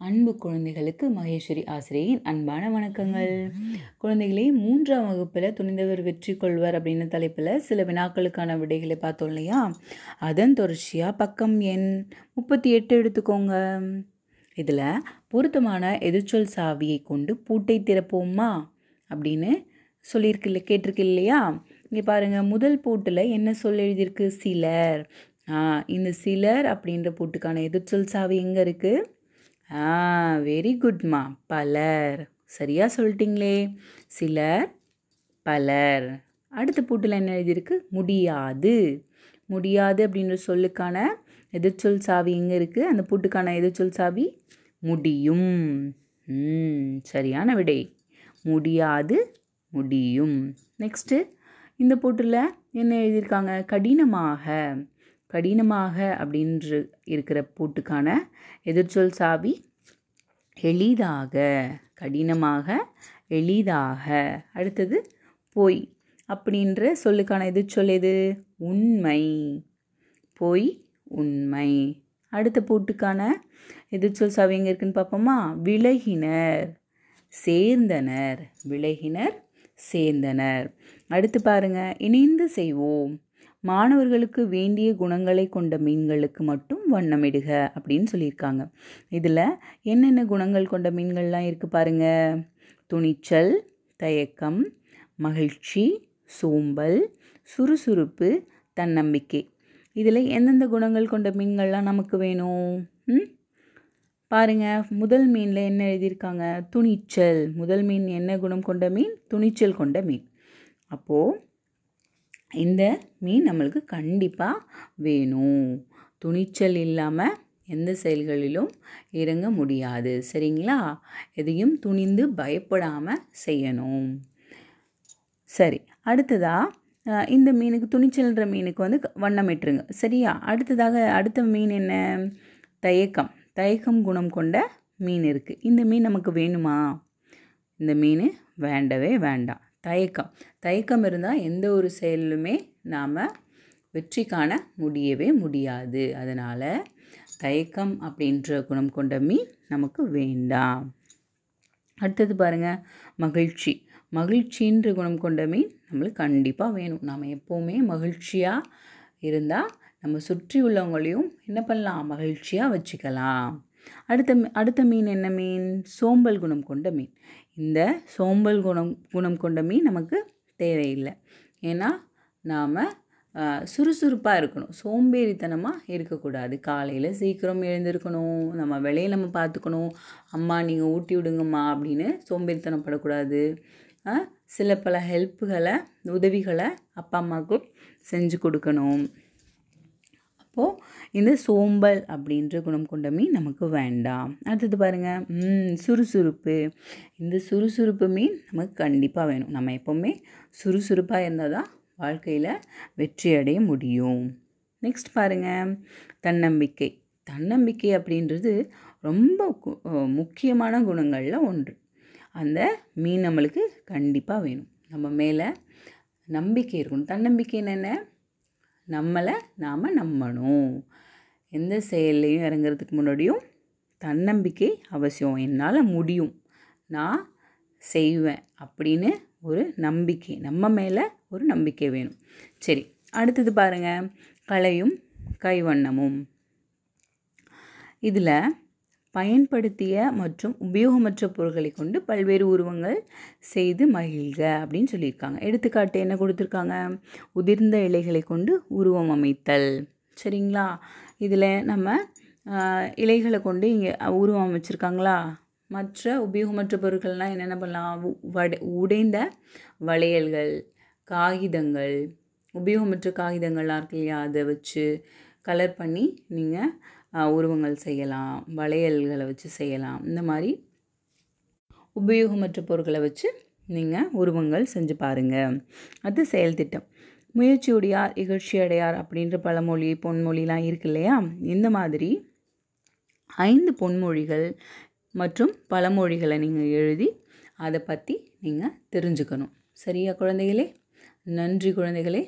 அன்பு குழந்தைகளுக்கு மகேஸ்வரி ஆசிரியின் அன்பான வணக்கங்கள். குழந்தைகளே மூன்றாம் வகுப்பில் துணிந்தவர் வெற்றி கொள்வர் அப்படின்னு தலைப்பில் சில வினாக்களுக்கான விடைகளை பார்த்தோம் இல்லையா? அதன் தொடர்ச்சியாக பக்கம் எண் முப்பத்தி எட்டு எடுத்துக்கோங்க. இதில் பொருத்தமான எதிர்ச்சொல் சாவியை கொண்டு பூட்டை திறப்போமா? அப்படின்னு சொல்லியிருக்கு இல்லை கேட்டிருக்கு இல்லையா? இங்கே பாருங்கள் முதல் பூட்டில் என்ன சொல் எழுதியிருக்கு? சிலர். இந்த சிலர் அப்படின்ற பூட்டுக்கான எதிர்ச்சொல் சாவி எங்கே இருக்குது ஆ வெரி குட்மா பலர். சரியாக சொல்லிட்டீங்களே. சிலர் பலர். அடுத்த பூட்டில் என்ன எழுதியிருக்கு? முடியாது. முடியாது அப்படின்ற சொல்லுக்கான எதிர்ச்சொல் சாவி எங்கே இருக்குது அந்த பூட்டுக்கான எதிர்ச்சொல் சாவி முடியும். ம் சரியான விடை. முடியாது முடியும். நெக்ஸ்ட்டு இந்த பூட்டில் என்ன எழுதியிருக்காங்க? கடினமாக. கடினமாக அப்படின்று இருக்கிற பூட்டுக்கான எதிர்ச்சொல் சாவி எளிதாக கடினமாக எளிதாக. அடுத்தது பொய் அப்படின்ற சொல்லுக்கான எதிர்ச்சொல் எது? உண்மை. பொய் உண்மை. அடுத்த பூட்டுக்கான எதிர்ச்சொல் சாவி எங்கே இருக்குன்னு பார்ப்போமா? விலகினர் சேர்ந்தனர். விலகினர் சேர்ந்தனர். அடுத்து பாருங்கள் இணைந்து செய்வோம். மாணவர்களுக்கு வேண்டிய குணங்களை கொண்ட மீன்களுக்கு மட்டும் வண்ணமிடுக அப்படின்னு சொல்லியிருக்காங்க. இதில் என்னென்ன குணங்கள் கொண்ட மீன்கள்லாம் இருக்குது பாருங்க. துணிச்சல் தயக்கம் மகிழ்ச்சி சோம்பல் சுறுசுறுப்பு தன்னம்பிக்கை. இதில் எந்தெந்த குணங்கள் கொண்ட மீன்கள்லாம் நமக்கு வேணும்? பாருங்கள் பாருங்க முதல் மீனில் என்ன எழுதியிருக்காங்க? துணிச்சல். முதல் மீன் என்ன குணம் கொண்ட மீன்? துணிச்சல் கொண்ட மீன். அப்போது இந்த மீன் நம்மளுக்கு கண்டிப்பாக வேணும். துணிச்சல் இல்லாமல் எந்த செயல்களிலும் இறங்க முடியாது. சரிங்களா? எதையும் துணிந்து பயப்படாமல் செய்யணும். சரி அடுத்ததாக இந்த மீனுக்கு துணிச்சல்ன்ற மீனுக்கு வந்து வண்ணமிட்டுருங்க சரியா? அடுத்ததாக அடுத்த மீன் என்ன? தயக்கம். தயக்கம் குணம் கொண்ட மீன் இருக்குது இந்த மீன் நமக்கு வேணுமா? இந்த மீன் வேண்டவே வேண்டாம். தயக்கம். தயக்கம் இருந்தால் எந்த ஒரு செயலுமே நாம் வெற்றி காண முடியவே முடியாது. அதனால் தயக்கம் அப்படின்ற குணம் கொண்ட மீன் நமக்கு வேண்டாம். அடுத்தது பாருங்கள் மகிழ்ச்சி. மகிழ்ச்சின்ற குணம் கொண்ட மீன் நம்மளுக்கு கண்டிப்பாக வேணும். நாம் எப்போவுமே மகிழ்ச்சியாக இருந்தால் நம்ம சுற்றி உள்ளவங்களையும் என்ன பண்ணலாம்? மகிழ்ச்சியாக வச்சுக்கலாம். அடுத்த அடுத்த மீன் என்ன மீன்? சோம்பல் குணம் கொண்ட மீன். இந்த சோம்பல் குணம் குணம் கொண்ட மீன் நமக்கு தேவையில்லை. ஏன்னா நாம் சுறுசுறுப்பாக இருக்கணும். சோம்பேறித்தனமாக இருக்கக்கூடாது. காலையில் சீக்கிரம் எழுந்திருக்கணும். நம்ம வேலையை நம்ம பார்த்துக்கணும். அம்மா நீங்கள் ஊட்டி விடுங்கம்மா அப்படின்னு சோம்பேறித்தனப்படக்கூடாது. சில பல ஹெல்ப்புகளை உதவிகளை அப்பா அம்மாவுக்கு செஞ்சு கொடுக்கணும். அப்போது இந்த சோம்பல் அப்படின்ற குணம் கொண்ட மீன் நமக்கு வேண்டாம். அடுத்தது பாருங்கள் சுறுசுறுப்பு. இந்த சுறுசுறுப்பு மீன் நமக்கு கண்டிப்பாக வேணும். நம்ம எப்போவுமே சுறுசுறுப்பாக இருந்தால் தான் வாழ்க்கையில் வெற்றி அடைய முடியும். நெக்ஸ்ட் பாருங்கள் தன்னம்பிக்கை. தன்னம்பிக்கை அப்படின்றது ரொம்ப முக்கியமான குணங்களில் ஒன்று. அந்த மீன் நம்மளுக்கு கண்டிப்பாக வேணும். நம்ம மேலே நம்பிக்கை இருக்கணும். தன்னம்பிக்கை என்னென்ன நம்மளை நாம் நம்பணும். எந்த செயல்லையும் இறங்குறதுக்கு முன்னாடியும் தன்னம்பிக்கை அவசியம். என்னால் முடியும். நான் செய்வேன் அப்படின்னு ஒரு நம்பிக்கை. நம்ம மேலே ஒரு நம்பிக்கை வேணும். சரி அடுத்தது பாருங்கள் கலையும் கைவண்ணமும். இதில் பயன்படுத்திய மற்றும் உபயோகமற்ற பொருட்களை கொண்டு பல்வேறு உருவங்கள் செய்து மகிழ்க அப்படின்னு சொல்லியிருக்காங்க. எடுத்துக்காட்டு என்ன கொடுத்துருக்காங்க? உதிர்ந்த இலைகளை கொண்டு உருவம் அமைத்தல். சரிங்களா? இதில் நம்ம இலைகளை கொண்டு இங்கே உருவம் அமைச்சிருக்காங்களா? மற்ற உபயோகமற்ற பொருட்கள்னால் என்னென்ன பண்ணலாம்? வடை உடைந்த வளையல்கள் காகிதங்கள். உபயோகமற்ற காகிதங்கள்லாம் இருக்கு இல்லையா? அதை வச்சு கலர் பண்ணி நீங்கள் உருவங்கள் செய்யலாம் வளையல்களை வச்சு செய்யலாம். இந்த மாதிரி உபயோகமற்ற பொருட்களை வச்சு நீங்கள் உருவங்கள் செஞ்சு பாருங்கள் அது செயல் திட்டம். முயற்சியுடையார் இகழ்ச்சி அடையார் அப்படின்ற பழமொழி பொன்மொழிலாம் இருக்கு இல்லையா? இந்த மாதிரி ஐந்து பொன்மொழிகள் மற்றும் பழமொழிகளை நீங்கள் எழுதி அதை பற்றி நீங்கள் தெரிஞ்சுக்கணும். சரியா குழந்தைகளே? நன்றி குழந்தைகளே.